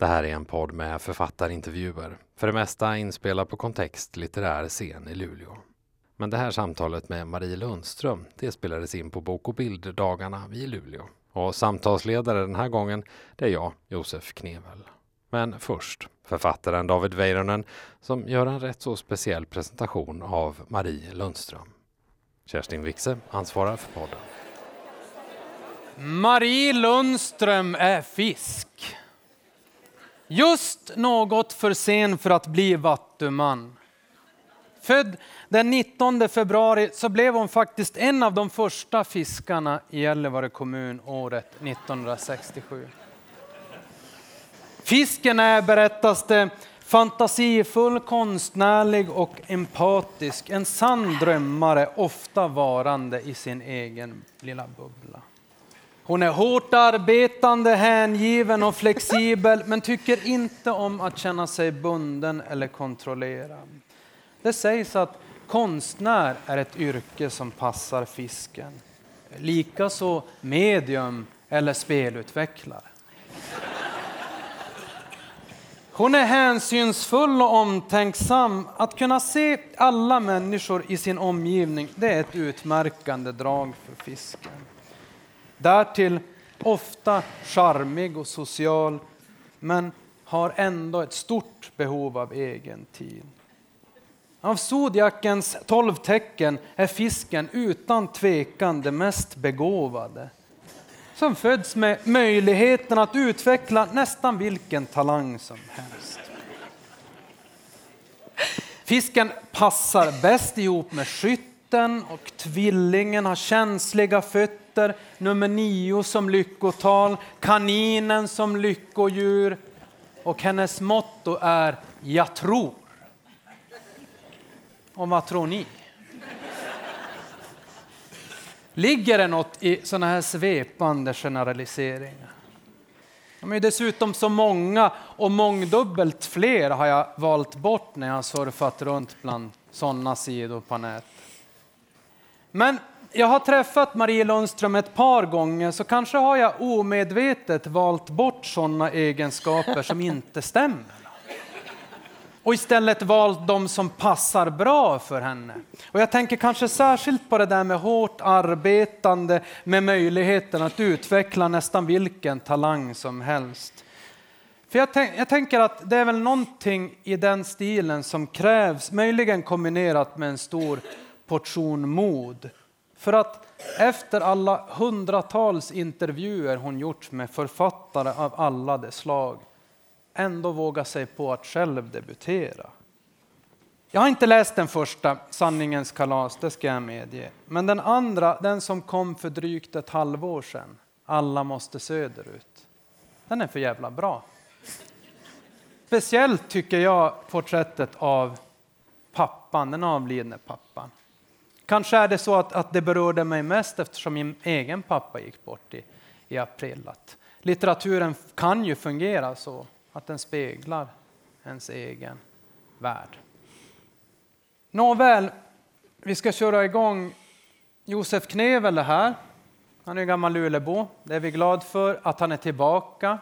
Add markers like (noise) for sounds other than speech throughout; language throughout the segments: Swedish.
Det här är en podd med författarintervjuer, för det mesta inspelad på kontext litterär scen i Luleå. Men det här samtalet med Marie Lundström, det spelades in på Bok och bilddagarna i Luleå. Och samtalsledare den här gången, det är jag, Josef Knevel. Men först författaren David Väyrynen som gör en rätt så speciell presentation av Marie Lundström. Kerstin Wixe ansvarar för podden. Marie Lundström är fisk. Just något för sen för att bli vattuman. Född den 19 februari så blev hon faktiskt en av de första fiskarna i Gällivare kommun året 1967. Fisken är, berättas det, fantasifull, konstnärlig och empatisk. En sann drömmare, ofta varande i sin egen lilla bubbla. Hon är hårt arbetande, hängiven och flexibel men tycker inte om att känna sig bunden eller kontrollerad. Det sägs att konstnär är ett yrke som passar fisken. Likaså medium eller spelutvecklare. Hon är hänsynsfull och omtänksam. Att kunna se alla människor i sin omgivning det är ett utmärkande drag för fisken. Därtill ofta charmig och social men har ändå ett stort behov av egen tid. Av zodiakens tolv tecken är fisken utan tvekan det mest begåvade som föds med möjligheten att utveckla nästan vilken talang som helst. Fisken passar bäst ihop med skytten och tvillingen har känsliga fötter, nummer nio som lyckotal, kaninen som lyckodjur och hennes motto är jag tror. Och vad tror ni? Ligger det något i sådana här svepande generaliseringar? De är dessutom så många och mångdubbelt fler har jag valt bort när jag surfat runt bland sådana sidor på nätet. Men jag har träffat Marie Lundström ett par gånger så kanske har jag omedvetet valt bort sådana egenskaper som inte stämmer och istället valt de som passar bra för henne. Och jag tänker kanske särskilt på det där med hårt arbetande med möjligheten att utveckla nästan vilken talang som helst. För jag, tänk, jag tänker att det är väl någonting i den stilen som krävs, möjligen kombinerat med en stor portion mod. För att efter alla hundratals intervjuer hon gjort med författare av alla de slag ändå våga sig på att själv debutera. Jag har inte läst den första, Sanningens kalas, det ska jag medge. Men den andra, den som kom för drygt ett halvår sedan, Alla måste söderut, den är för jävla bra. Speciellt tycker jag porträttet av pappan, den avlidne pappan. Kanske är det så att, att det berörde mig mest eftersom min egen pappa gick bort i, i april. Att litteraturen kan ju fungera så att den speglar ens egen värld. Nåväl, vi ska köra igång. Josef Knevel är här. Han är gammal Lulebo. Det är vi glada för att han är tillbaka,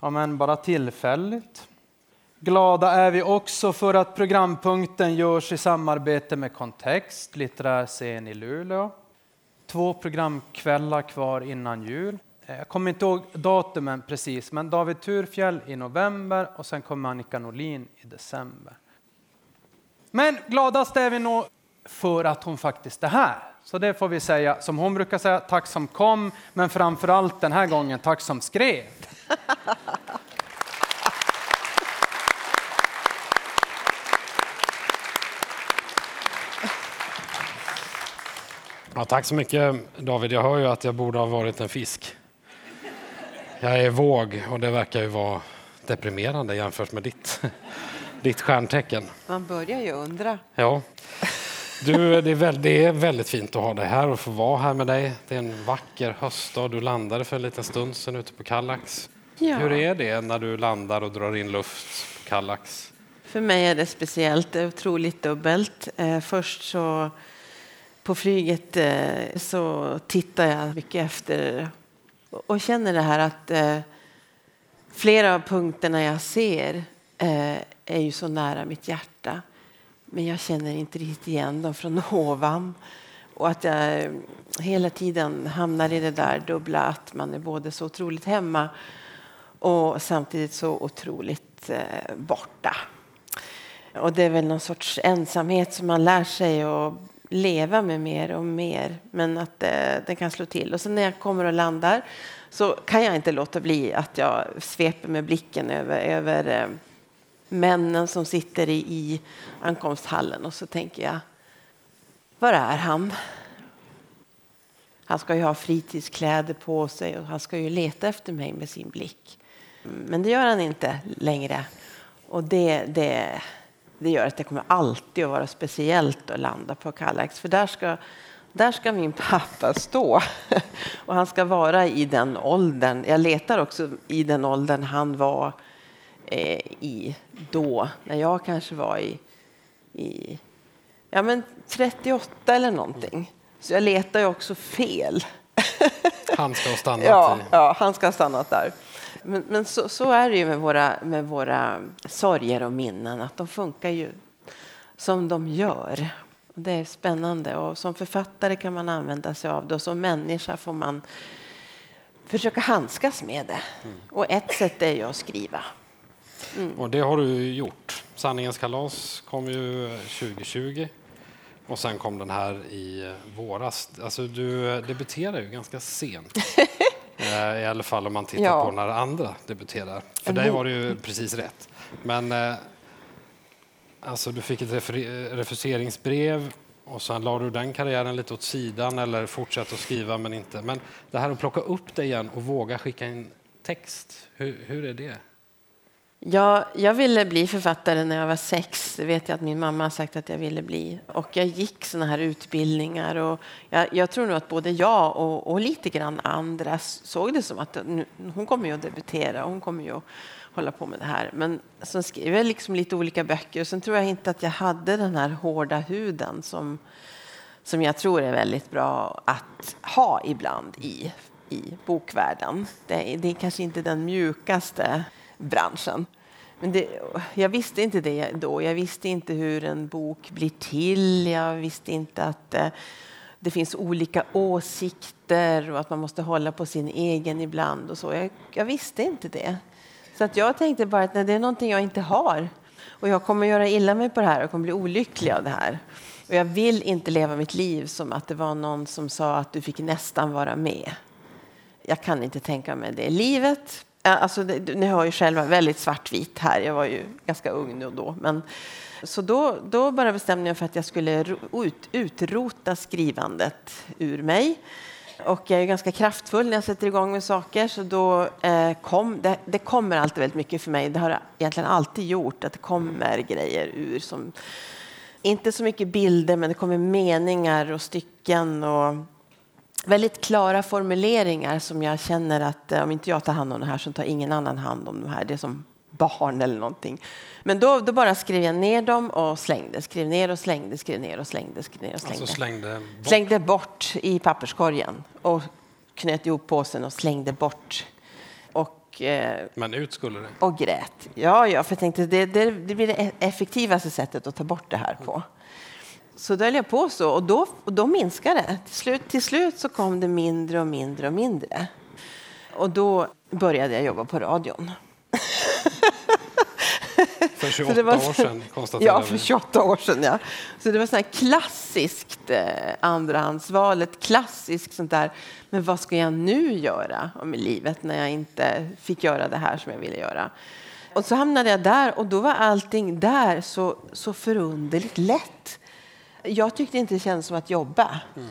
om än bara tillfälligt. Glada är vi också för att programpunkten görs i samarbete med Kontext, litterär scen i Luleå. Två programkvällar kvar innan jul. Eh, jag kommer inte ihåg datumen precis, men David Turfjell i november och sen kommer Annika Norlin i december. Men gladast är vi nog för att hon faktiskt är här. Så det får vi säga, som hon brukar säga, tack som kom, men framför allt den här gången, tack som skrev. (laughs) Ja, tack så mycket David. Jag hör ju att jag borde ha varit en fisk. Jag är våg och det verkar ju vara deprimerande jämfört med ditt, (laughs) ditt stjärntecken. Man börjar ju undra. Ja. Du, det, är väldigt, det är väldigt fint att ha dig här och få vara här med dig. Det är en vacker höstdag. Du landade för en liten stund sedan ute på Kallax. Ja. Hur är det när du landar och drar in luft på Kallax? För mig är det speciellt, det är otroligt dubbelt. Eh, först så på flyget eh, så tittar jag mycket efter och känner det här att eh, flera av punkterna jag ser eh, är ju så nära mitt hjärta. Men jag känner inte riktigt igen dem från (laughs) ovan. Och att jag hela tiden hamnar i det där dubbla att man är både så otroligt hemma och samtidigt så otroligt borta. Och det är väl någon sorts ensamhet som man lär sig att leva med mer och mer. Men att eh, den kan slå till. Och sen när jag kommer och landar så kan jag inte låta bli att jag sveper med blicken över, över eh, männen som sitter i, i ankomsthallen och så tänker jag, var är han? Han ska ju ha fritidskläder på sig och han ska ju leta efter mig med sin blick. Men det gör han inte längre. Och det, det, det gör att det kommer alltid att vara speciellt att landa på Kallax. För där ska, där ska min pappa stå. (laughs) Och han ska vara i den åldern. Jag letar också i den åldern han var eh, i då. När jag kanske var i, i ja, men 38 eller någonting. Så jag letar ju också fel. (laughs) Han ska ha stannat ja, ja, han ska ha stannat där. Men, men så, så, är det ju med våra, med våra sorger och minnen, att de funkar ju som de gör. Det är spännande och som författare kan man använda sig av det och som människa får man försöka handskas med det. Mm. Och ett sätt är ju att skriva. Mm. Och det har du gjort. Sanningens kalas kom ju 2020 och sen kom den här i våras. Alltså du debuterar ju ganska sent. (laughs) Eh, I alla fall om man tittar ja. på när andra debuterar. För dig var det ju precis rätt. Men eh, alltså, du fick ett refuseringsbrev och sen la du den karriären lite åt sidan eller fortsatte att skriva men inte. Men det här att plocka upp det igen och våga skicka in text, hur, hur är det? Jag, jag ville bli författare när jag var sex. Det vet jag att min mamma har sagt att jag ville bli. Och jag gick såna här utbildningar. Och jag, jag tror nog att både jag och, och, lite grann andra såg det som att nu, hon kommer ju att debutera. Hon kommer ju att hålla på med det här. Men sen skrev jag liksom lite olika böcker. Och sen tror jag inte att jag hade den här hårda huden som, som jag tror är väldigt bra att ha ibland i, i bokvärlden. Det, det är kanske inte den mjukaste branschen. Men det, jag visste inte det då. Jag visste inte hur en bok blir till. Jag visste inte att eh, det finns olika åsikter och att man måste hålla på sin egen ibland. och så. Jag, jag visste inte det. Så att jag tänkte bara att nej, det är någonting jag inte har. Och jag kommer göra illa mig på det här och kommer bli olycklig av det här. Och jag vill inte leva mitt liv som att det var någon som sa att du fick nästan vara med. Jag kan inte tänka mig det. Livet Alltså, ni hör ju själva, väldigt svartvitt här. Jag var ju ganska ung nu då. Men, så då, då bara bestämde jag för att jag skulle ut, utrota skrivandet ur mig. Och jag är ganska kraftfull när jag sätter igång med saker. Så då eh, kom, det, det, kommer alltid väldigt mycket för mig. Det har egentligen alltid gjort att det kommer grejer ur som inte så mycket bilder, men det kommer meningar och stycken och väldigt klara formuleringar som jag känner att eh, om inte jag tar hand om det här så tar ingen annan hand om det här. Det är som barn eller någonting. Men då, då bara skrev jag ner dem och slängde. Skrev ner och slängde, skrev ner och slängde. Skrev ner och slängde. Alltså slängde bort. Slängde bort i papperskorgen och knöt ihop påsen och slängde bort. Och, eh, Men ut skulle det? Och grät. Ja, ja för jag tänkte det, det, det blir det effektivaste sättet att ta bort det här på. Så då höll jag på så och då, och då minskade det. Till slut, till slut så kom det mindre och mindre och mindre. Och då började jag jobba på radion. (laughs) För 28 var, år sedan Ja, för 28 år sedan. Ja. Så det var så här klassiskt eh, andrahandsval, ett klassiskt sånt där. Men vad ska jag nu göra med livet när jag inte fick göra det här som jag ville göra? Och så hamnade jag där och då var allting där så, så förunderligt lätt jag tyckte inte det kändes som att jobba. Mm.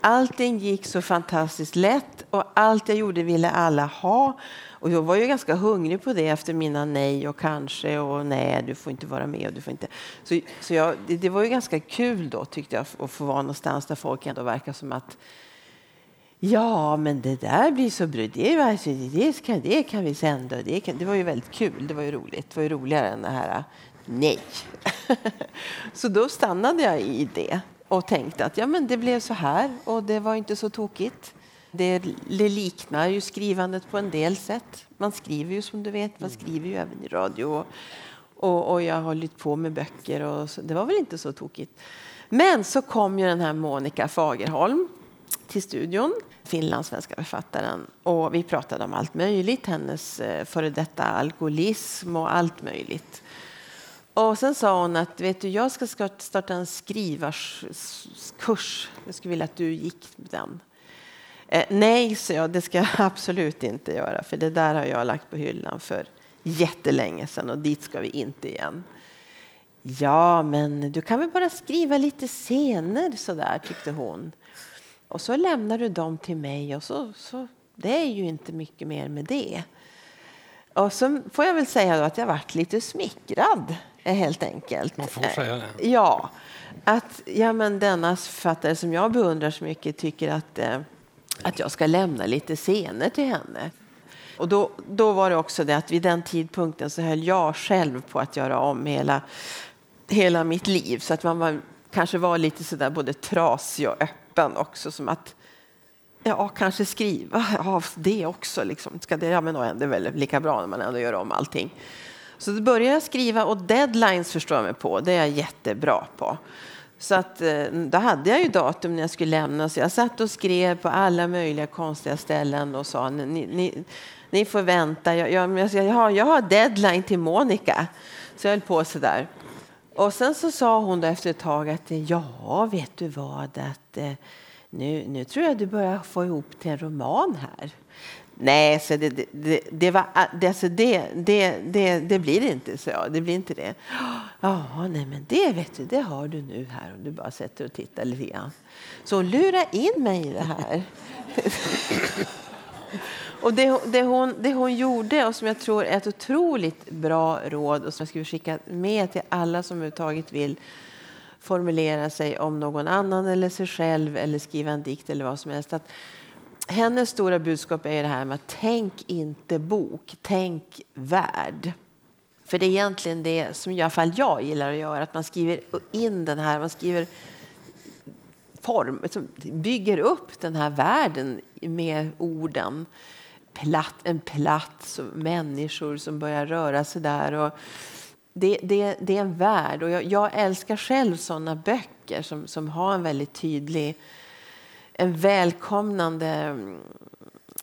Allting gick så fantastiskt lätt och allt jag gjorde ville alla ha. Och jag var ju ganska hungrig på det efter mina nej och kanske och nej, du får inte vara med och du får inte. Så, så jag, det, det, var ju ganska kul då tyckte jag att få vara någonstans där folk ändå verkar som att Ja, men det där blir så bra. Det, alltså, det, kan, det kan vi sända. Det, kan, det var ju väldigt kul. Det var ju roligt. Det var ju roligare än det här nej. (laughs) så då stannade jag i det och tänkte att ja, men det blev så här och det var inte så tokigt. Det liknar ju skrivandet på en del sätt. Man skriver ju som du vet, man skriver ju även i radio. Och, och jag har hållit på med böcker och så, det var väl inte så tokigt. Men så kom ju den här Monica Fagerholm till studion, finlandssvenska författaren. Och vi pratade om allt möjligt, hennes eh, före detta alkoholism och allt möjligt. Och sen sa hon att vet du, jag ska starta en skrivarkurs. Jag skulle vilja att du gick den. Eh, nej, så jag, det ska jag (laughs) absolut inte göra, för det där har jag lagt på hyllan för jättelänge sedan och dit ska vi inte igen. Ja, men du kan väl bara skriva lite scener sådär, tyckte hon. Och så lämnar du dem till mig och så, så det är ju inte mycket mer med det. Och så får jag väl säga då att jag varit lite smickrad helt enkelt. Man får säga det. Ja, att ja, men denna författare som jag beundrar så mycket tycker att, eh, att jag ska lämna lite scener till henne. Och då, då var det också det att vid den tidpunkten så höll jag själv på att göra om hela, hela mitt liv. Så att man var, kanske var lite sådär både trasig och öppen också. Som att, ja, kanske skriva av det också. Liksom. Ska det, ja, men det är väl lika bra när man ändå gör om allting. Så då började jag skriva och deadlines förstår jag mig på. Det är jag jättebra på. Så att, eh, då hade jag ju datum när jag skulle lämna. Så jag satt och skrev på alla möjliga konstiga ställen och sa ni, ni, ni får vänta. Jag, jag, jag, har, jag har deadline till Monica. Så jag höll på så där. Och sen så sa hon då efter ett tag att ja, vet du vad, att eh, nu, nu tror jag du börjar få ihop till en roman här. Nej, så det, det, det, det, var, ah, det, alltså det, det, det, det blir inte så. Det blir inte det. (gasps) Ja, nej, men det vet du, det har du nu här om du bara sätter och tittar lite grann. Så lura in mig i det här. (laughs) Och det, det, hon, det hon gjorde och som jag tror är ett otroligt bra råd och som jag skulle skicka med till alla som överhuvudtaget vill formulera sig om någon annan eller sig själv eller skriva en dikt eller vad som helst. Att hennes stora budskap är det här med att tänk inte bok, tänk värld. För det är egentligen det som i alla fall jag gillar att göra, att man skriver in den här, man skriver form, bygger upp den här världen med orden platt, en plats och människor som börjar röra sig där. Och det, det, det är en värld och jag, jag älskar själv sådana böcker som, som har en väldigt tydlig, en välkomnande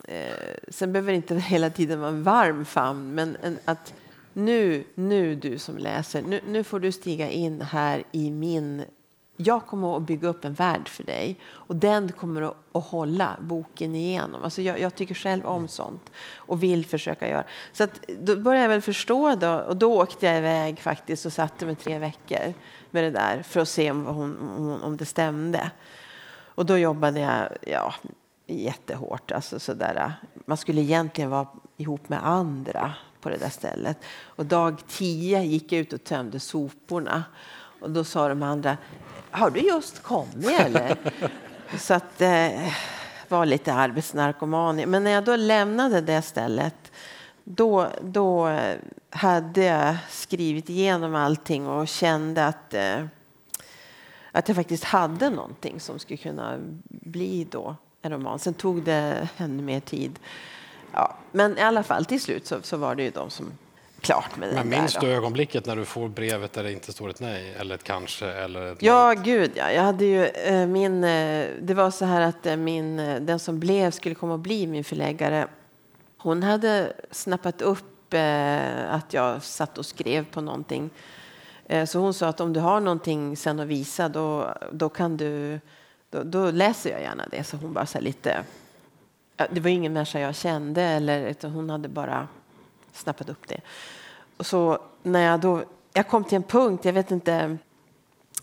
Eh, sen behöver det inte hela tiden vara en varm famn, men en, att nu, nu du som läser, nu, nu får du stiga in här i min jag kommer att bygga upp en värld för dig och den kommer att, hålla boken igenom. Alltså jag, jag, tycker själv om sånt och vill försöka göra. Så att, då började jag väl förstå då, och då åkte jag iväg faktiskt och satte mig tre veckor med det där för att se om, hon, om det stämde. Och då jobbade jag ja, jättehårt. Alltså sådär. Man skulle egentligen vara ihop med andra på det där stället. Och dag tio gick jag ut och tömde soporna. Och då sa de andra, har du just kommit eller? (laughs) Så att det eh, var lite arbetsnarkoman. Men när jag då lämnade det stället då, då hade jag skrivit igenom allting och kände att, eh, att jag faktiskt hade någonting som skulle kunna bli då en roman. Sen tog det ännu mer tid. Ja, men i alla fall, till slut så, så var det ju de som klart med Men minns du ögonblicket när du får brevet där det inte står ett nej eller ett kanske? Eller ett ja, långt? gud ja. Jag hade ju eh, min, eh, det var så här att eh, min, eh, den som blev, skulle komma att bli min förläggare, hon hade snappat upp eh, att jag satt och skrev på någonting. Eh, så hon sa att om du har någonting sen att visa då, då kan du, då, då läser jag gärna det. Så hon var så lite, det var ingen människa jag kände eller utan hon hade bara snappat upp det. Och så när jag då, jag kom till en punkt, jag vet inte,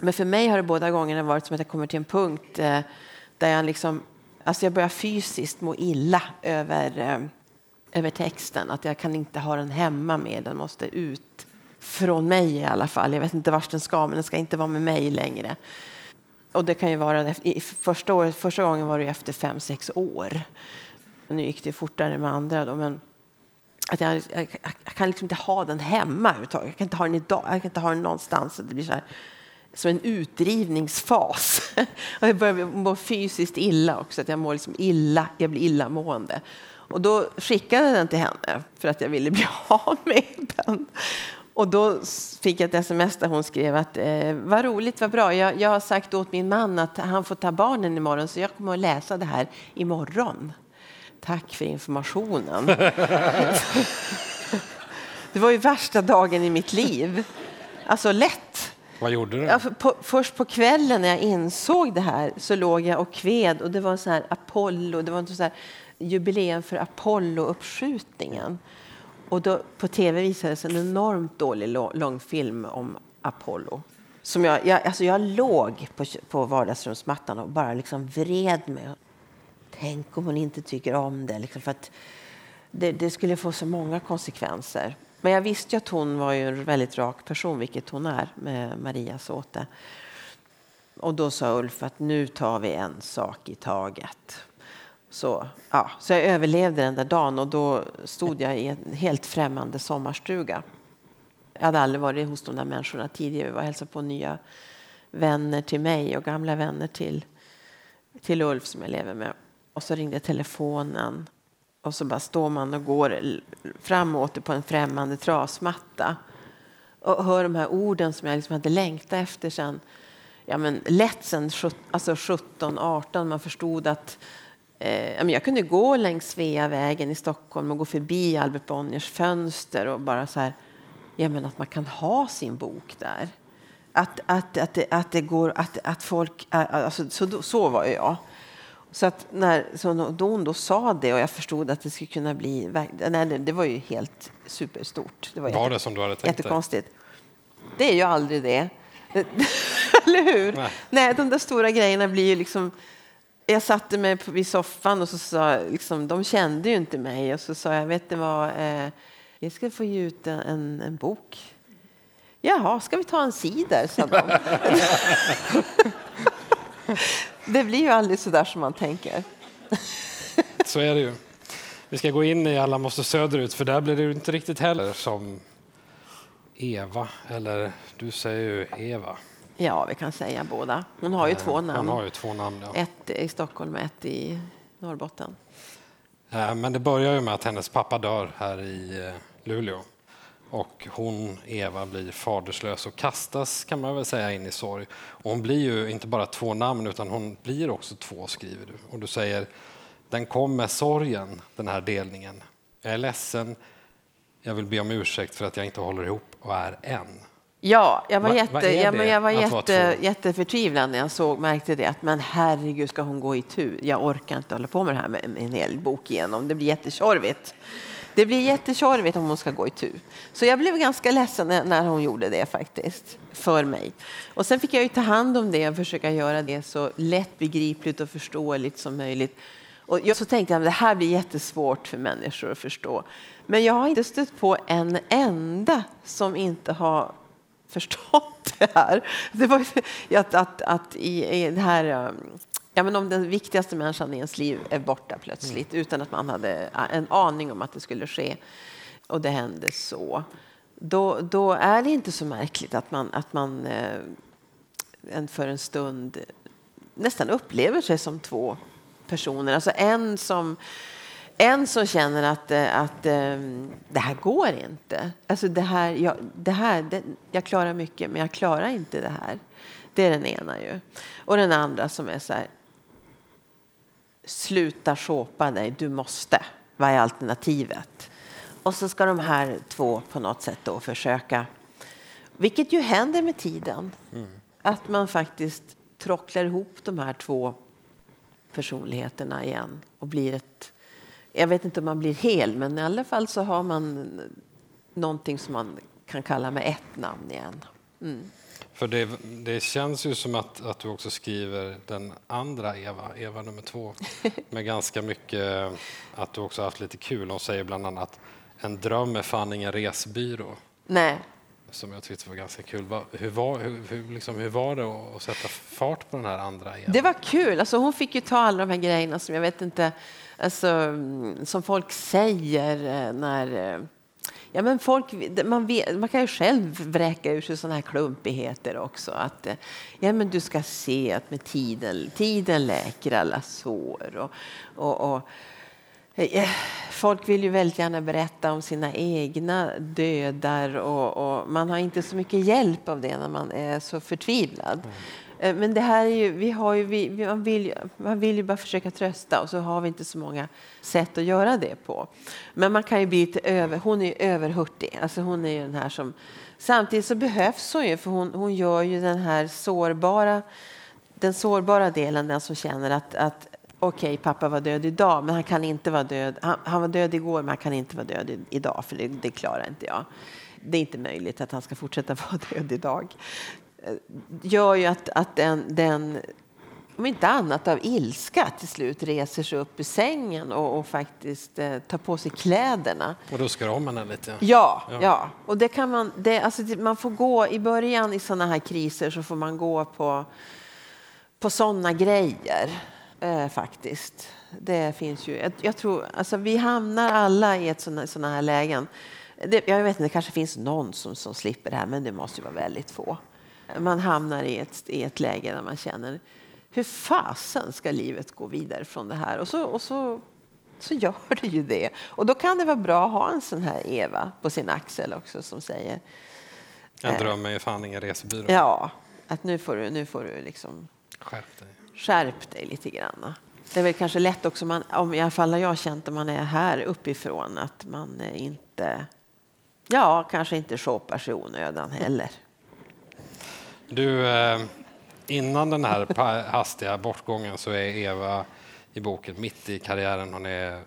men för mig har det båda gångerna varit som att jag kommer till en punkt eh, där jag liksom, alltså jag börjar fysiskt må illa över, eh, över texten. Att jag kan inte ha den hemma med, den måste ut från mig i alla fall. Jag vet inte vart den ska, men den ska inte vara med mig längre. Och det kan ju vara, i första, året, första gången var det efter fem, sex år. Nu gick det fortare med andra då, men att jag, jag, jag, kan liksom inte ha den hemma överhuvudtaget. Jag kan inte ha den idag. Jag kan inte ha den någonstans. Det blir så här, som en utdrivningsfas. (laughs) Och jag börjar må fysiskt illa också, att jag mår liksom illa, jag blir illamående. Och då skickade jag den till henne för att jag ville bli (laughs) av med den. Och då fick jag ett sms där hon skrev att eh, vad roligt, vad bra. Jag, jag har sagt åt min man att han får ta barnen imorgon så jag kommer att läsa det här imorgon. Tack för informationen. (laughs) det var ju värsta dagen i mitt liv. Alltså lätt. Vad gjorde du? Ja, på, först på kvällen när jag insåg det här så låg jag och kved och det var så här Apollo, det var så här jubileum för Apollo-uppskjutningen. Och då, på tv visades en enormt dålig långfilm om Apollo. Som jag, jag, alltså jag låg på, på vardagsrumsmattan och bara liksom vred mig. Tänk om hon inte tycker om det. Liksom för att det, det skulle få så många konsekvenser. Men jag visste att hon var en väldigt rak person, vilket hon är med Maria Såte. Och då sa Ulf att nu tar vi en sak i taget. Så, ja, så jag överlevde den där dagen och då stod jag i en helt främmande sommarstuga. Jag hade aldrig varit hos de där människorna tidigare. Jag var hälsade på nya vänner till mig och gamla vänner till, till Ulf som jag lever med. Och så ringde telefonen och så bara står man och går framåt på en främmande trasmatta och hör de här orden som jag liksom hade längtat efter sen, ja men lätt sen alltså 17, 18. Man förstod att eh, jag kunde gå längs Sveavägen i Stockholm och gå förbi Albert Bonniers fönster och bara så här, ja men att man kan ha sin bok där. Att, att, att, det, att det går, att, att folk, alltså, så, så var jag. Så att när så då hon då sa det och jag förstod att det skulle kunna bli... Nej, det, var ju helt superstort. Det var, var jätte, det som du hade tänkt Jättekonstigt. Det är ju aldrig det. (laughs) Eller hur? Nej. Nej, de där stora grejerna blir ju liksom... Jag satte mig på, vid soffan och så sa liksom, de kände ju inte mig och så sa jag, vet ni vad, eh, vi ska få ge ut en, en, en bok. Jaha, ska vi ta en cider, sa de. (laughs) Det blir ju aldrig så där som man tänker. (laughs) Så är det ju. Vi ska gå in i Alla måste söderut, för där blir det inte riktigt heller som Eva, eller du säger ju Eva. Ja, vi kan säga båda. Hon har ju eh, två namn. Hon har ju två namn ja. Ett i Stockholm och ett i Norrbotten. Eh, men det börjar ju med att hennes pappa dör här i eh, Luleå. Och hon, Eva, blir faderslös och kastas kan man väl säga in i sorg. Och hon blir ju inte bara två namn utan hon blir också två skriver du. Och du säger den kom med sorgen, den här delningen. Jag är ledsen, jag vill be om ursäkt för att jag inte håller ihop och är en. Ja, jag var, va, jätte, ja, men jag var jätte, jätteförtvivlad när jag såg, märkte det. Att, men herregud, ska hon gå i tur? Jag orkar inte hålla på med det här med en hel bok igenom. Det blir jättetjorvigt. Det blir jättetjorvigt om hon ska gå i tur. Så jag blev ganska ledsen när hon gjorde det faktiskt, för mig. Och sen fick jag ju ta hand om det och försöka göra det så lättbegripligt och förståeligt som möjligt. Och jag så tänkte jag att det här blir jättesvårt för människor att förstå. Men jag har inte stött på en enda som inte har förstått (laughs) det här. Det var att, att, att i, i det här um, Ja, men om den viktigaste människan i ens liv är borta plötsligt mm. utan att man hade en aning om att det skulle ske och det hände så. Då, då är det inte så märkligt att man, att man eh, för en stund nästan upplever sig som två personer. Alltså en som, en som känner att, eh, att eh, det här går inte. Alltså det här, jag, det här, det, jag klarar mycket, men jag klarar inte det här. Det är den ena. ju. Och den andra som är så här, sluta shoppa dig, du måste. Vad är alternativet? Och så ska de här två på något sätt då försöka, vilket ju händer med tiden, mm. att man faktiskt trocklar ihop de här två personligheterna igen och blir ett, jag vet inte om man blir hel, men i alla fall så har man någonting som man kan kalla med ett namn igen. Mm. För det, det, känns ju som att, att du också skriver den andra Eva, Eva nummer två, (laughs) med ganska mycket att du också haft lite kul. Hon säger bland annat en dröm är fan ingen resbyrå. Nej. Som jag tyckte var ganska kul. Hur var, hur, hur, liksom, hur var det att sätta fart på den här andra igen? Det var kul. Alltså, hon fick ju ta alla de här grejerna som jag vet inte, alltså, mm, som folk säger eh, när eh, Ja, men folk, man, vet, man kan ju själv vräka ur sig sådana här klumpigheter också. Att, eh, ja, men du ska se att med tiden, tiden läker alla sår. Och, och, och Eh, folk vill ju väldigt gärna berätta om sina egna dödar och, och, man har inte så mycket hjälp av det när man är så förtvivlad. Mm. Men det här är ju, vi har ju, vi, man, vill, man vill ju bara försöka trösta och så har vi inte så många sätt att göra det på. Men man kan ju bli lite över, hon är ju överhurtig, alltså hon är ju den här som Samtidigt så behövs hon ju för hon, hon gör ju den här sårbara den sårbara delen, den som känner att, att okej, okay, pappa var död idag, men han kan inte vara död. Han, han, var död igår, men han kan inte vara död idag, för det, det klarar inte jag. Det är inte möjligt att han ska fortsätta (laughs) vara död idag. Eh, gör ju att, att den, den, om inte annat av ilska, till slut reser sig upp ur sängen och, och faktiskt eh, tar på sig kläderna. Och ruskar om henne lite? Ja, ja. ja. Och det kan man, det, alltså, man får gå i början i sådana här kriser så får man gå på, på sådana grejer eh, faktiskt. Det finns ju. Jag, jag, tror, alltså, vi hamnar alla i ett såna, såna här lägen. Det, jag vet inte, det kanske finns någon som, som slipper det här, men det måste ju vara väldigt få. Man hamnar i ett, i ett läge där man känner hur fasen ska livet gå vidare från det här? Och så, och så, så gör det ju det. Och då kan det vara bra att ha en sån här Eva på sin axel också som säger. En eh, dröm är fan ingen resebyrå. Ja, att nu får du, nu får du liksom Skärp dig skärp dig lite grann. Det är väl kanske lätt också, man, om, i alla fall har jag känt om man är här uppifrån, att man inte, ja, kanske inte shoppar sig onödan heller. Du, eh, innan den här hastiga bortgången så är Eva i boken mitt i karriären. Hon är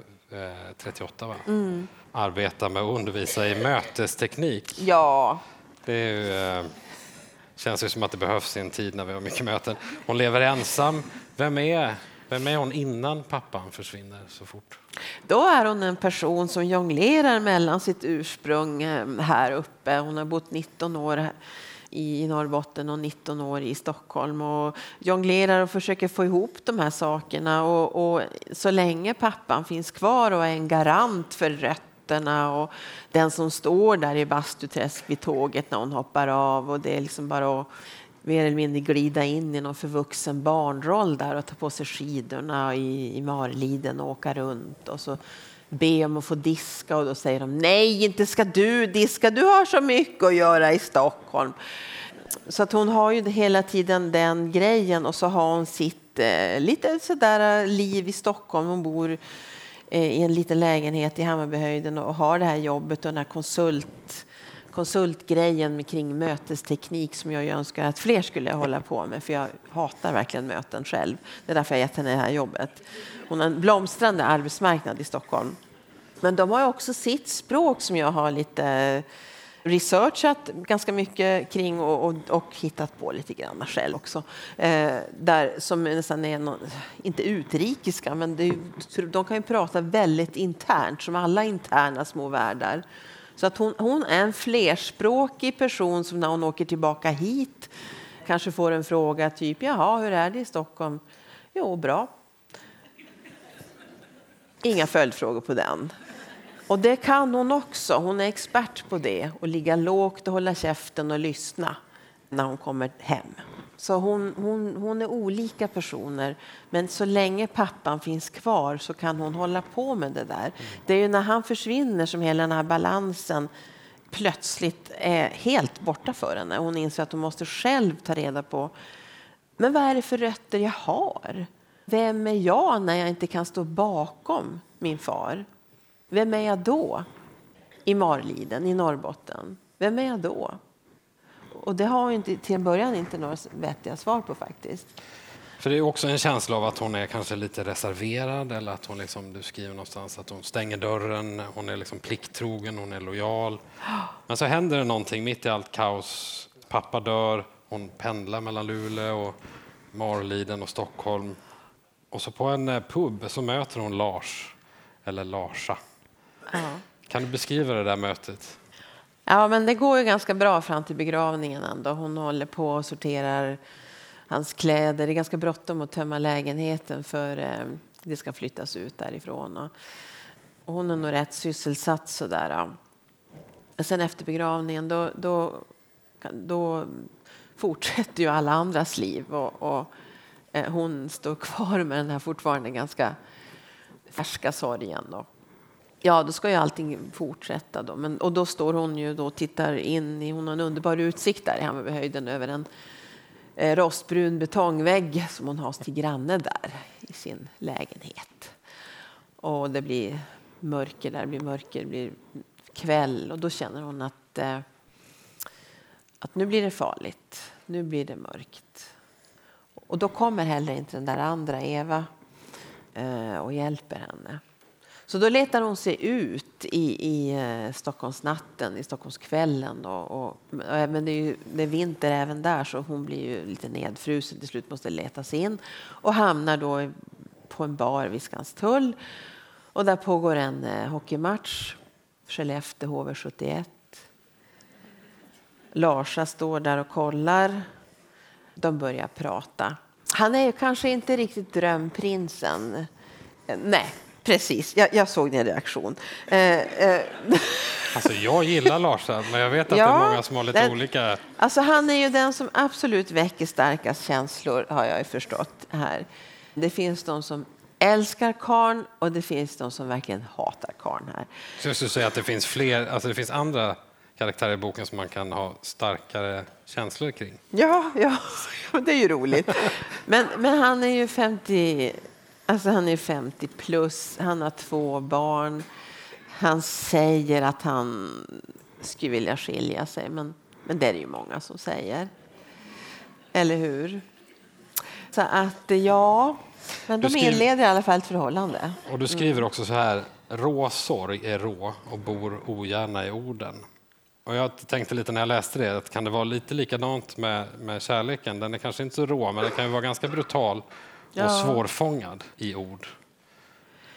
38 eh, va? Mm. Arbetar med att undervisa i mötesteknik. Ja. Det är ju, Känns ju som att det behövs i en tid när vi har mycket möten. Hon lever ensam. Vem är, vem är hon innan pappan försvinner så fort? Då är hon en person som jonglerar mellan sitt ursprung eh, här uppe. Hon har bott 19 år i Norrbotten och 19 år i Stockholm och jonglerar och försöker få ihop de här sakerna. Och, och så länge pappan finns kvar och är en garant för rött fötterna och den som står där i Bastuträsk vid tåget när hon hoppar av och det är liksom bara att mer eller mindre glida in i någon förvuxen barnroll där och ta på sig skidorna i, i Marliden och åka runt och så be om att få diska och då säger de nej, inte ska du diska, du har så mycket att göra i Stockholm. Så att hon har ju hela tiden den grejen och så har hon sitt eh, lite sådär eh, liv i Stockholm. Hon bor Eh, i en liten lägenhet i Hammarbyhöjden och har det här jobbet och den här konsult, konsultgrejen kring mötesteknik som jag önskar att fler skulle hålla på med för jag hatar verkligen möten själv. Det är därför jag gett henne det här jobbet. Hon har en blomstrande arbetsmarknad i Stockholm. Men de har också sitt språk som jag har lite researchat ganska mycket kring och, och, och, hittat på lite grann själv också. Eh, där, som nästan är, någon, inte utrikiska, men det, de kan ju prata väldigt internt, som alla interna små världar. Så att hon, hon är en flerspråkig person som när hon åker tillbaka hit kanske får en fråga typ jaha, hur är det i Stockholm? Jo, bra. Inga följdfrågor på den. Och det kan hon också. Hon är expert på det. Att ligga lågt och hålla käften och lyssna när hon kommer hem. Så hon, hon, hon är olika personer. Men så länge pappan finns kvar så kan hon hålla på med det där. Det är ju när han försvinner som hela den här balansen plötsligt är helt borta för henne. Hon inser att hon måste själv ta reda på men vad är det för rötter jag har. Vem är jag när jag inte kan stå bakom min far? Vem är jag då? I Marliden, i Norrbotten. Vem är jag då? Och det har hon inte, till en början inte några vettiga svar på faktiskt. För det är också en känsla av att hon är kanske lite reserverad eller att hon liksom, du skriver någonstans att hon stänger dörren, hon är liksom plikttrogen, hon är lojal. Men så händer det någonting mitt i allt kaos. Pappa dör, hon pendlar mellan Luleå och Marliden och Stockholm. Och så på en eh, pub så möter hon Lars, eller Larsa. Ja. Kan du beskriva det där mötet? Ja, men det går ju ganska bra fram till begravningen ändå. Hon håller på och sorterar hans kläder. Det är ganska bråttom att tömma lägenheten för eh, det ska flyttas ut därifrån. Och, hon är nog rätt sysselsatt sådär. sen efter begravningen då, då, då fortsätter ju alla andras liv och, och eh, hon står kvar med den här fortfarande ganska färska sorgen. Då. Ja, då ska ju allting fortsätta. Då. Men, och då står hon ju då och tittar in i, hon har en underbar utsikt där i Hammarbyhöjden över en eh, rostbrun betongvägg som hon har till granne där i sin lägenhet. Och det blir mörker där, det blir mörker, det blir kväll och då känner hon att, eh, att nu blir det farligt, nu blir det mörkt. Och då kommer heller inte den där andra Eva eh, och hjälper henne. Så då letar hon sig ut i, i eh, Stockholmsnatten, i Stockholmskvällen. Då, och, eh, men det är, ju, det är vinter även där så hon blir ju lite nedfrusen. Till slut måste leta sig in och hamnar då på en bar vid Skanstull. Och där pågår en eh, hockeymatch. Skellefteå HV71. Larsa står där och kollar. De börjar prata. Han är ju kanske inte riktigt drömprinsen. Eh, nej, Precis, jag, jag såg din reaktion. Eh, eh. Alltså, jag gillar Larsa, men jag vet att ja, det är många som har lite den, olika... Alltså, han är ju den som absolut väcker starkast känslor, har jag förstått här. Det finns de som älskar karn och det finns de som verkligen hatar karn här. Så jag skulle säga att det finns fler, alltså det finns andra karaktärer i boken som man kan ha starkare känslor kring? Ja, ja (laughs) det är ju roligt. Men, men han är ju 50 Alltså han är 50 plus, han har två barn. Han säger att han skulle vilja skilja sig, men, men det är det ju många som säger. Eller hur? Så att ja, men de skriver, inleder i alla fall ett förhållande. Och du skriver mm. också så här, rå sorg är rå och bor ogärna i orden. Och jag tänkte lite när jag läste det, att kan det vara lite likadant med, med kärleken? Den är kanske inte så rå, men den kan ju vara ganska brutal ja. och svårfångad i ord.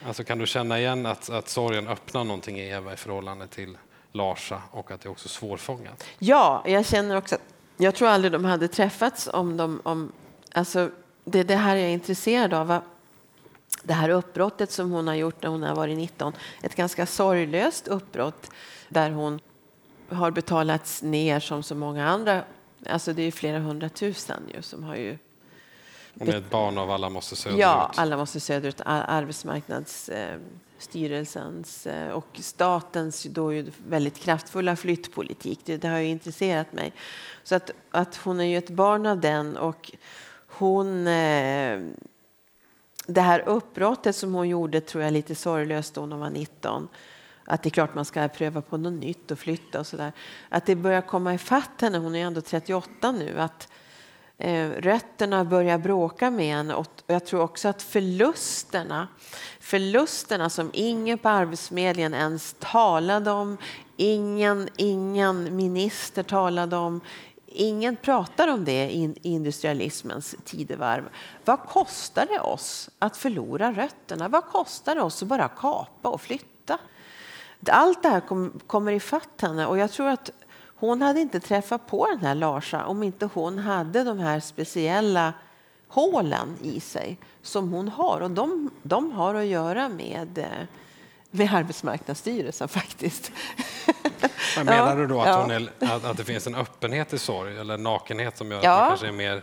Alltså kan du känna igen att, att sorgen öppnar någonting i Eva i förhållande till Larsa och att det är också svårfångat? Ja, jag känner också jag tror aldrig de hade träffats om de... Om, alltså, det, det här är jag intresserad av. Det här uppbrottet som hon har gjort när hon har varit 19, ett ganska sorglöst uppbrott där hon har betalats ner som så många andra. Alltså det är flera hundratusen ju som har ju hon är ett barn av Alla måste söderut. Ja, Alla måste söderut. Arbetsmarknadsstyrelsens eh, och statens då ju väldigt kraftfulla flyttpolitik. Det, det har ju intresserat mig. Så att, att hon är ju ett barn av den och hon eh, det här uppbrottet som hon gjorde tror jag lite sorglöst då hon var 19 att det är klart man ska pröva på något nytt och flytta och sådär. Att det börjar komma ifatt henne, hon är ändå 38 nu, att eh, Eh, rötterna börjar bråka med en. Och jag tror också att förlusterna, förlusterna som ingen på Arbetsförmedlingen ens talade om, ingen, ingen minister talade om, Ingen pratar om det i industrialismens tidevarv. Vad kostar det oss att förlora rötterna? Vad kostar det oss att bara kapa och flytta? Allt det här kom, kommer ifatt henne och jag tror att hon hade inte träffat på den här Larsa om inte hon hade de här speciella hålen i sig som hon har. Och de, de har att göra med, eh, med Arbetsmarknadsstyrelsen faktiskt. (laughs) Men menar ja, du då att, ja. är, att, att, det finns en öppenhet i sorg eller nakenhet som gör ja. att man kanske är mer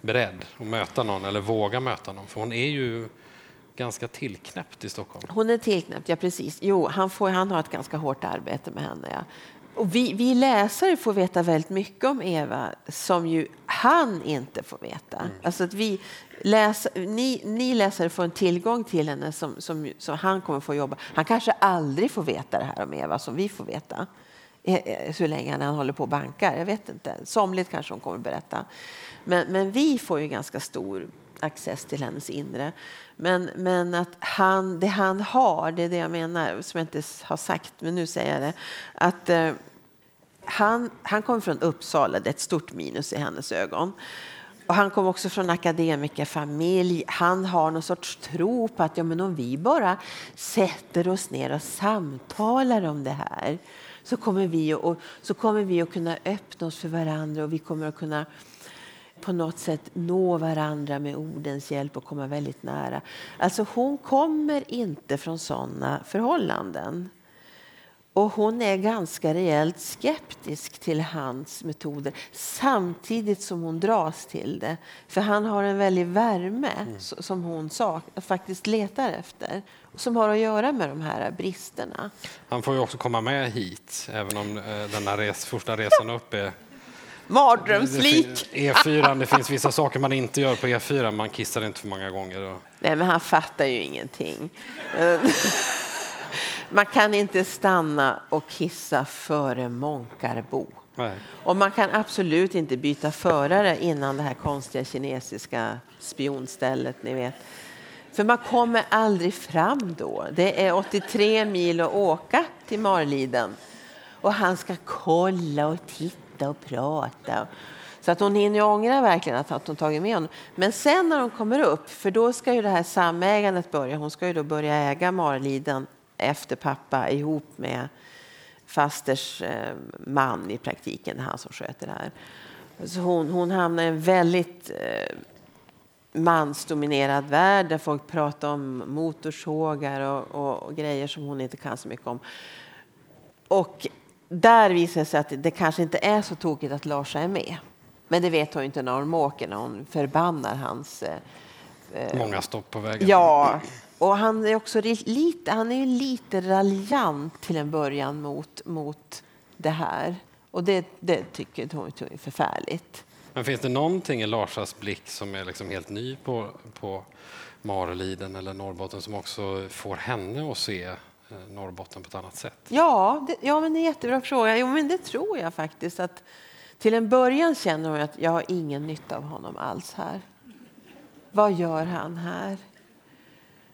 beredd att möta någon eller våga möta någon? För hon är ju ganska tillknäppt i Stockholm. Hon är tillknäppt, ja precis. Jo, han, får, han har ett ganska hårt arbete med henne. Ja. Och vi, vi läsare får veta väldigt mycket om Eva som ju han inte får veta. Mm. Alltså att vi läs, ni, ni läsare får en tillgång till henne som, som, som han kommer få jobba. Han kanske aldrig får veta det här om Eva som vi får veta. Eh, eh, så länge han håller på och bankar. Jag vet inte. Somligt kanske hon kommer att berätta. Men, men vi får ju ganska stor access till hennes inre. Men, men att han, det han har, det är det jag menar, som jag inte har sagt, men nu säger jag det. Att eh, han, han kommer från Uppsala, det är ett stort minus i hennes ögon. Och han kom också från akademikerfamilj. Han har någon sorts tro på att ja, men om vi bara sätter oss ner och samtalar om det här så kommer vi, och, så kommer vi att kunna öppna oss för varandra och vi kommer att kunna på något sätt nå varandra med ordens hjälp och komma väldigt nära. Alltså hon kommer inte från sådana förhållanden. Och hon är ganska rejält skeptisk till hans metoder samtidigt som hon dras till det. För han har en väldig värme mm. som hon sak, faktiskt letar efter som har att göra med de här bristerna. Han får ju också komma med hit, även om eh, den här res, första resan upp är Mardrömslik. E4, det finns vissa saker man inte gör på E4, man kissar inte för många gånger. Nej, men han fattar ju ingenting. Man kan inte stanna och kissa före Månkarbo. Nej. Och man kan absolut inte byta förare innan det här konstiga kinesiska spionstället, ni vet. För man kommer aldrig fram då. Det är 83 mil att åka till Marliden. Och han ska kolla och titta och prata. Så att hon hinner ångra verkligen att hon tagit med honom. Men sen när de kommer upp, för då ska ju det här samägandet börja. Hon ska ju då börja äga Marliden efter pappa ihop med fasters eh, man i praktiken, han som sköter det här. Så hon, hon hamnar i en väldigt eh, mansdominerad värld där folk pratar om motorsågar och, och, och, grejer som hon inte kan så mycket om. Och där visar det sig att det kanske inte är så tokigt att Larsa är med. Men det vet hon inte när hon åker, när hon förbannar hans... Eh, eh Många stopp på vägen. Ja, och han är också lite, han är lite raljant till en början mot, mot det här. Och det, det tycker hon är förfärligt. Men finns det någonting i Larsas blick som är liksom helt ny på, på Mareliden eller Norrbotten som också får henne att se eh, Norrbotten på ett annat sätt? Ja, det, ja men det är en jättebra fråga. Jo, men det tror jag faktiskt. att Till en början känner hon att jag har ingen nytta av honom alls här. Vad gör han här?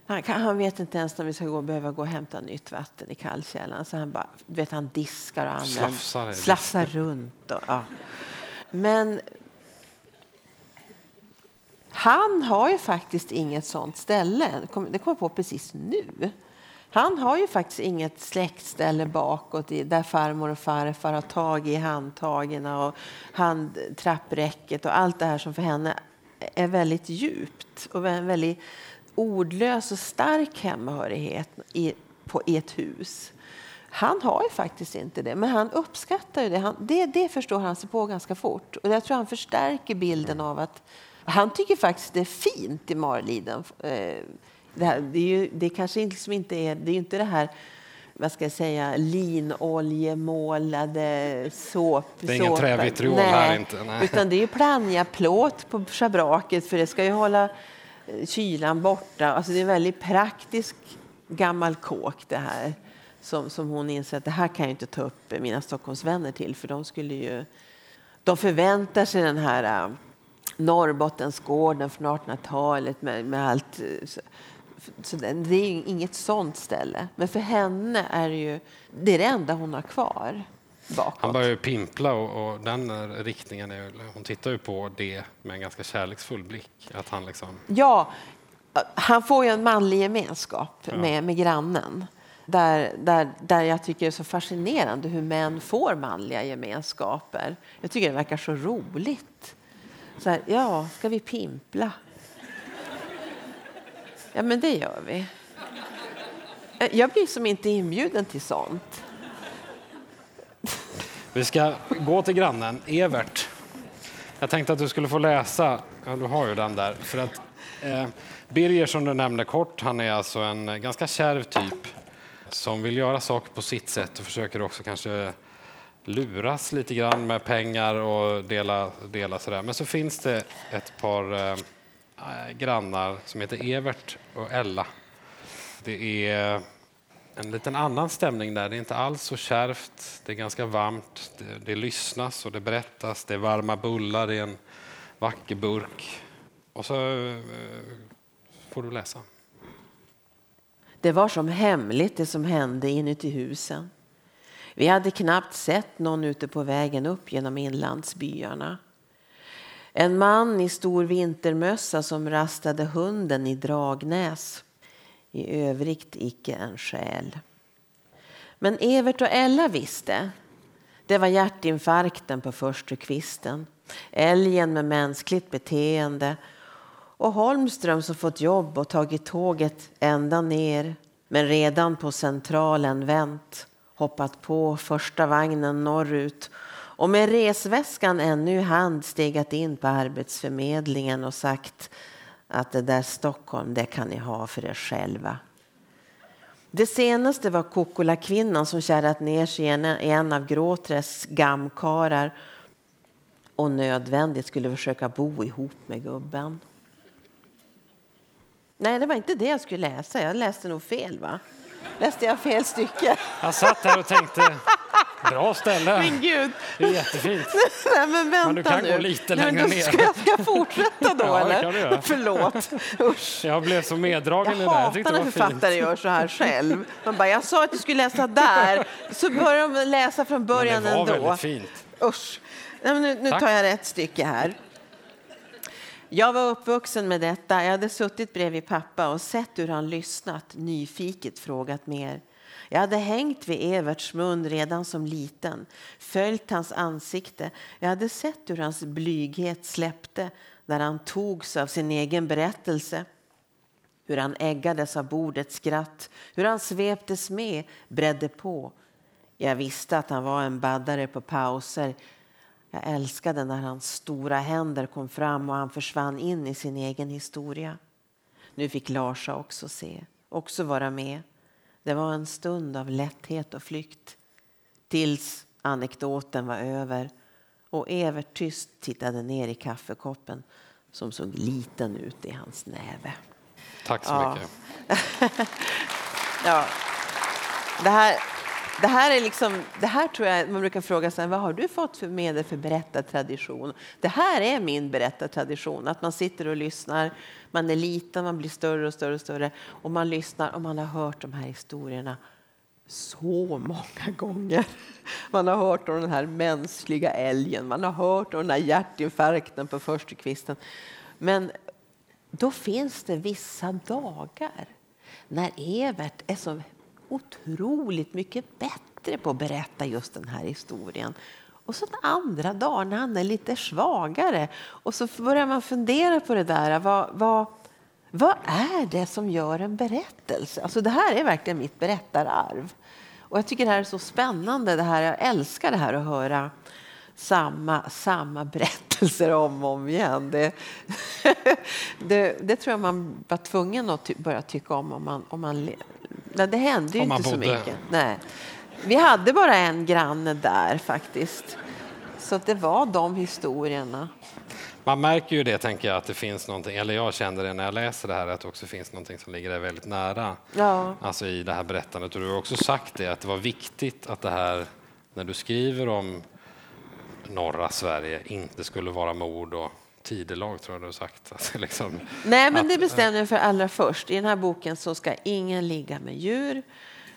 Han, han, vet inte ens när vi ska gå, behöva gå och hämta nytt vatten i kallkällaren. Så han, bara, vet, han diskar och använder, slafsar, slafsar runt. Och, ja. Men han har ju faktiskt inget sånt ställe. Det kommer jag på precis nu. Han har ju faktiskt inget släktställe bakåt där farmor och farfar har tagit i handtagen och handtrappräcket och allt det här som för henne är väldigt djupt och väldigt ordlös och stark hemmahörighet i, på, i ett hus. Han har ju faktiskt inte det, men han uppskattar ju det. Han, det. Det förstår han sig på ganska fort. Och jag tror han förstärker bilden av att han tycker faktiskt det är fint i Marliden. Eh, det, här, det, är ju, det kanske liksom inte är, det är inte det här vad ska jag säga, linoljemålade såp. Det är ingen trävitriol här inte. Nej. Utan det är plannjaplåt på schabraket för det ska ju hålla kylan borta. Alltså det är en väldigt praktisk gammal kåk det här. Som, som hon inser att det här kan jag inte ta upp mina Stockholmsvänner till för de skulle ju... De förväntar sig den här äh, Norrbottensgården från 1800-talet med, med allt. Eh, så, så det, det är inget sånt ställe. Men för henne är det ju det, är det enda hon har kvar bakåt. Han börjar ju pimpla och, och, den riktningen, är, hon tittar ju på det med en ganska kärleksfull blick. Att han liksom... Ja, han får ju en manlig gemenskap ja. med, med grannen. Där, där, där jag tycker det är så fascinerande hur män får manliga gemenskaper. Jag tycker det verkar så roligt. Så här, ja, ska vi pimpla? Ja, men det gör vi. Jag blir som inte inbjuden till sånt. Vi ska gå till grannen Evert. Jag tänkte att du skulle få läsa, ja, du har ju den där. För att, eh, Birger som du nämnde kort, han är alltså en ganska kärv typ som vill göra saker på sitt sätt och försöker också kanske luras lite grann med pengar och dela, dela sådär. Men så finns det ett par eh, grannar som heter Evert och Ella. Det är en liten annan stämning där. Det är inte alls så kärvt. Det är ganska varmt. Det, det lyssnas och det berättas. Det är varma bullar i en vacker burk. Och så eh, får du läsa. Det var som hemligt det som hände inuti husen. Vi hade knappt sett någon ute på vägen upp genom inlandsbyarna. En man i stor vintermössa som rastade hunden i Dragnäs i övrigt icke en själ. Men Evert och Ella visste. Det var hjärtinfarkten på första kvisten, älgen med mänskligt beteende och Holmström som fått jobb och tagit tåget ända ner men redan på Centralen vänt hoppat på första vagnen norrut och med resväskan ännu i hand stegat in på Arbetsförmedlingen och sagt att det där Stockholm, det kan ni ha för er själva. Det senaste var Kukula kvinnan som kärrat ner sig i en, av Gråträs gamkarar och nödvändigt skulle försöka bo ihop med gubben. Nej, det var inte det jag skulle läsa. Jag läste nog fel, va? Läste jag fel stycke? Jag satt här och tänkte, bra ställe. (laughs) Men gud! Det är jättefint. (laughs) Nej, men vänta Men du kan nu. gå lite Nej, längre ner. Ska jag, ska jag fortsätta då, (laughs) Ja, eller? kan du göra. Förlåt. Usch. Jag blev så meddragen Jag i det där. Jag hatar när fint. författare gör så här själv. Man bara, jag sa att du skulle läsa där, så börjar de läsa från Men början det var ändå. väldigt fint. Usch. Nej, nu nu tar jag rätt stycke här. Jag var uppvuxen med detta. Jag hade suttit bredvid pappa och sett hur han lyssnat, nyfiket frågat mer. Jag hade hängt vid Everts mun redan som liten, följt hans ansikte. Jag hade sett hur hans blyghet släppte när han togs av sin egen berättelse. Hur han äggades av bordets skratt, hur han sveptes med, bredde på. Jag visste att han var en baddare på pauser. Jag älskade när hans stora händer kom fram och han försvann in i sin egen historia. Nu fick Larsa också se, också vara med. Det var en stund av lätthet och flykt. Tills anekdoten var över och Evert tyst tittade ner i kaffekoppen som såg liten ut i hans näve. Tack så Ja. mycket. (laughs) Ja. Det här, det här är liksom, det här tror jag man brukar fråga sig, vad har du fått för med dig för berättartradition? Det här är min berättartradition, att man sitter och lyssnar, man är liten, man blir större och större och större och man lyssnar och man har hört de här historierna så många gånger. (laughs) Man har hört om den här mänskliga älgen, man har hört om den här hjärtinfarkten på förstukvisten. Men då finns det vissa dagar när Evert är så otroligt mycket bättre på att berätta just den här historien. Och så andra dagen, när han är lite svagare. Och så börjar man fundera på det där. Vad, vad, vad är det som gör en berättelse? Alltså det här är verkligen mitt berättararv. Och jag tycker det här är så spännande. Det här, jag älskar det här att höra samma, samma berättelser om och om igen. Det, (laughs) det, det tror jag man var tvungen att ty börja tycka om. om, man, om man, Nej, det hände ju inte så bodde. mycket. Nej. Vi hade bara en granne där faktiskt. Så det var de historierna. Man märker ju det, tänker jag, att det finns någonting, eller jag känner det när jag läser det här, att det också finns någonting som ligger dig väldigt nära. Ja. Alltså i det här berättandet. Och du har också sagt det, att det var viktigt att det här, när du skriver om norra Sverige, inte skulle vara mord och tidelag, tror jag du har sagt. (laughs) Alltså liksom, Nej, men att- det bestämde jag för allra först. I den här boken så ska ingen ligga med djur.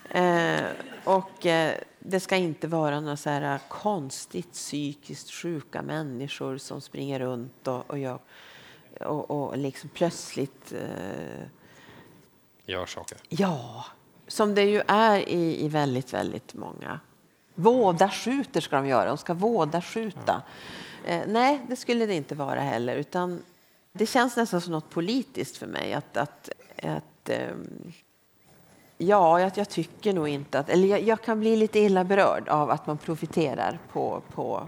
Eh, och eh, det ska inte vara några så här konstigt psykiskt sjuka människor som springer runt och, och, gör, och, och liksom plötsligt eh, gör saker. Ja, som det ju är i, i väldigt, väldigt många. Våda skjuter ska de göra, de ska våda skjuta. Eh, nej, det skulle det inte vara heller. Utan det känns nästan som något politiskt för mig. Att, att, att, eh, ja, jag, jag tycker nog inte att... Eller jag, jag kan bli lite illa berörd av att man profiterar på, på,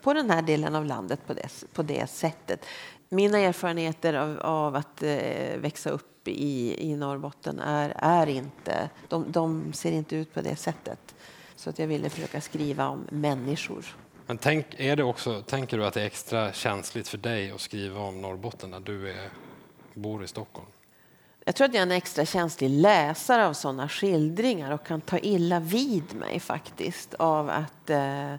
på den här delen av landet på det, på det sättet. Mina erfarenheter av, av att eh, växa upp i, i Norrbotten är, är inte... De, de ser inte ut på det sättet. Så att jag ville försöka skriva om människor. Men tänk, är det också, tänker du att det är extra känsligt för dig att skriva om Norrbotten när du är, bor i Stockholm? Jag tror att jag är en extra känslig läsare av sådana skildringar och kan ta illa vid mig faktiskt av att, eh,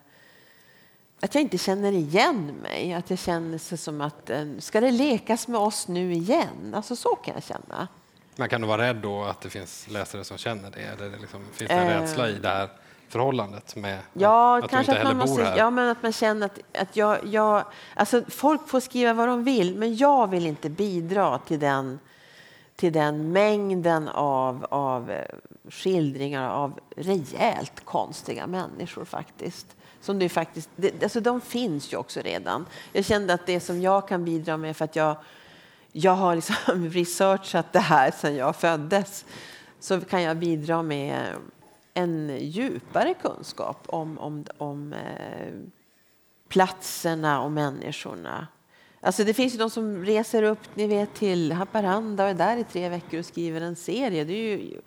att jag inte känner igen mig. Att jag känner sig som att eh, ska det lekas med oss nu igen? Alltså så kan jag känna. Men kan du vara rädd då att det finns läsare som känner det? Eller liksom, finns det en Eh. rädsla i det här förhållandet med Ja, att du kanske inte att man heller bor måste, här? ja, men att man känner att, att jag, jag, alltså folk får skriva vad de vill, men jag vill inte bidra till den, till den mängden av, av eh, skildringar av rejält konstiga människor faktiskt. Som det faktiskt det, alltså de finns ju också redan. Jag kände att det som jag kan bidra med för att jag, jag har liksom (laughs) researchat det här sedan jag föddes så kan jag bidra med en djupare kunskap om, om, om eh, platserna och människorna. Alltså det finns ju de som reser upp ni vet, till Haparanda och är där i tre veckor och skriver en serie. Det är ju,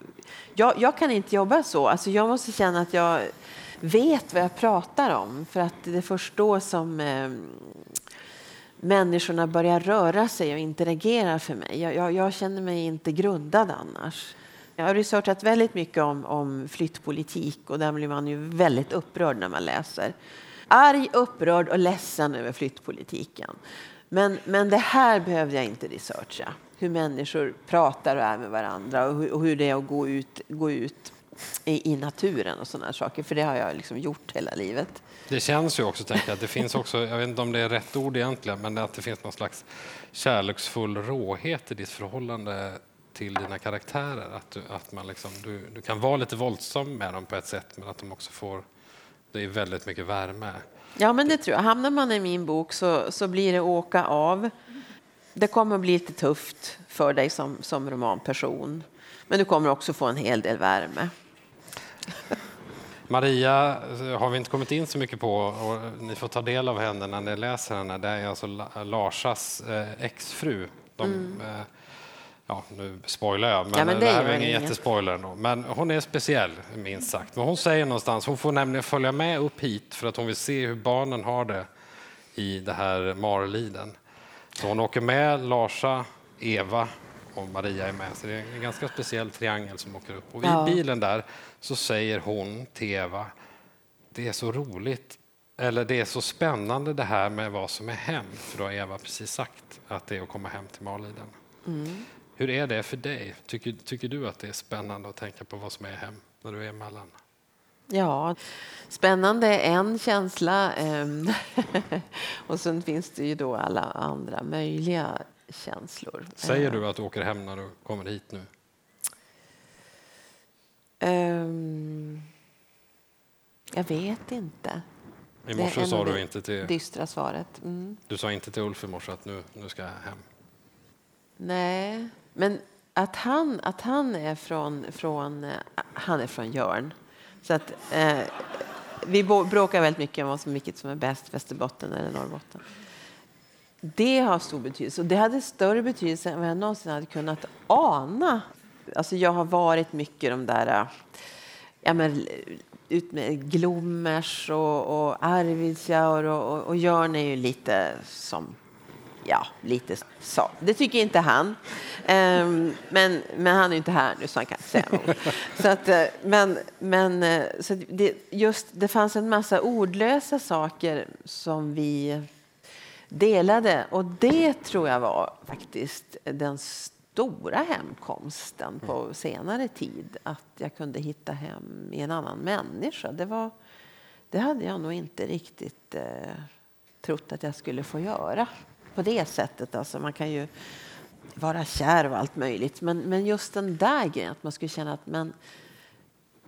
jag, jag kan inte jobba så. Alltså jag måste känna att jag vet vad jag pratar om. För att det är först då som eh, människorna börjar röra sig och interagera för mig. Jag, jag, jag, känner mig inte grundad annars. Jag har researchat väldigt mycket om, om flyttpolitik och där blir man ju väldigt upprörd när man läser. Arg, upprörd och ledsen över flyttpolitiken. Men, men det här behövde jag inte researcha. Hur människor pratar och är med varandra och hur, och hur det är att gå ut, gå ut i, i naturen och sådana saker. För det har jag liksom gjort hela livet. Det känns ju också, tänker jag, att det finns också, jag vet inte om det är rätt ord egentligen, men att det finns någon slags kärleksfull råhet i ditt förhållande till dina karaktärer. Att, du, att man liksom, du, du kan vara lite våldsam med dem på ett sätt, men att de också får, det är väldigt mycket värme. Ja, men det tror jag. Hamnar man i min bok så, så blir det åka av. Det kommer att bli lite tufft för dig som, som romanperson. Men du kommer också få en hel del värme. Maria har vi inte kommit in så mycket på och ni får ta del av henne när ni läser henne. Det är alltså Larsas eh, exfru. De, mm. Ja, nu spoilar jag, men, ja, men det, det här är ingen jättespoiler. Ändå. Men hon är speciell, minst sagt. Men hon säger någonstans, hon får nämligen följa med upp hit för att hon vill se hur barnen har det i det här Marliden. Så hon åker med Larsa, Eva och Maria är med. Så det är en ganska speciell triangel som åker upp. Och ja. i bilen där så säger hon till Eva, det är så roligt, eller det är så spännande det här med vad som är hem. För då har Eva precis sagt att det är att komma hem till Marliden. Mm. Hur är det för dig? Tycker, tycker du att det är spännande att tänka på vad som är hem när du är emellan? Ja, spännande är en känsla. Ehm, (laughs) och sen finns det ju då alla andra möjliga känslor. Säger du att du åker hem när du kommer hit nu? Um, jag vet inte. I morse sa du inte till... dystra svaret. Mm. Du sa inte till Ulf i morse att nu, nu ska jag hem? Nej, men att han, att han är från, från, eh, han är från Jörn. Så att, eh, vi bråkar väldigt mycket om vad som, vilket som är bäst, Västerbotten eller Norrbotten. Det har stor betydelse. Och det hade större betydelse än vad jag någonsin hade kunnat ana. Alltså jag har varit mycket de där... Eh, ja, men, ut med Glommers och, och Arvidsjaur och, och, och Jörn är ju lite som ja, lite så. Det tycker inte han. Um, men, men han är inte här nu så han kan inte säga något. Så att, eh, men men eh, så det, just, det fanns en massa ordlösa saker som vi delade. Och det tror jag var faktiskt den stora hemkomsten på senare tid. Att jag kunde hitta hem i en annan människa. Det, var, det hade jag nog inte riktigt eh, trott att jag skulle få göra på det sättet. Alltså man kan ju vara kär och allt möjligt. Men, men just den där grejen, att man skulle känna att men,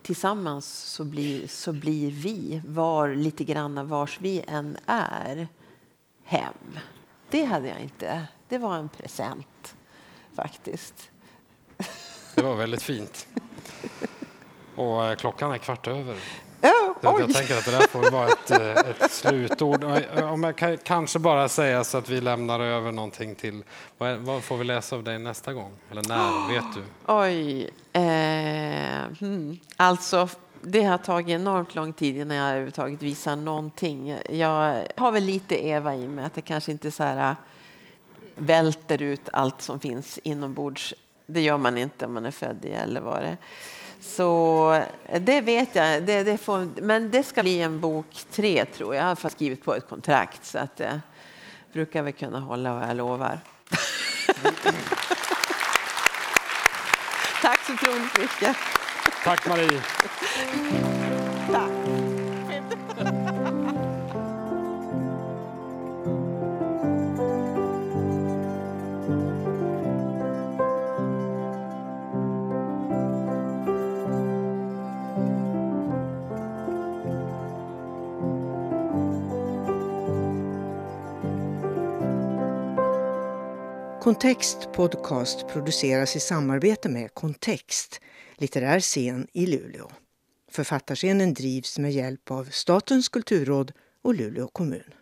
tillsammans så blir, så blir vi, var lite grann vars vi än är, hem. Det hade jag inte. Det var en present, faktiskt. Det var väldigt fint. Och eh, klockan är kvart över. Jag, jag tänker att det där får vara ett, eh, ett slutord. Om jag kan, kanske bara säga så att vi lämnar över någonting till... Vad, vad får vi läsa av dig nästa gång? Eller när? Oh, (gasps) vet du? Oj. Eh, hmm. Alltså, det har tagit enormt lång tid innan jag överhuvudtaget visar någonting. Jag har väl lite Eva i mig, att det kanske inte så här äh, välter ut allt som finns inombords. Det gör man inte om man är född i Gällivare. Så det vet jag. Det, det får, men det ska bli en bok tre, tror jag. Jag har skrivit på ett kontrakt, så att det eh, brukar vi kunna hålla vad jag lovar. (laughs) Tack så otroligt mycket. Tack Marie. Tack. Kontext Podcast produceras i samarbete med Kontext, litterär scen i Luleå. Författarscenen drivs med hjälp av Statens kulturråd och Luleå kommun.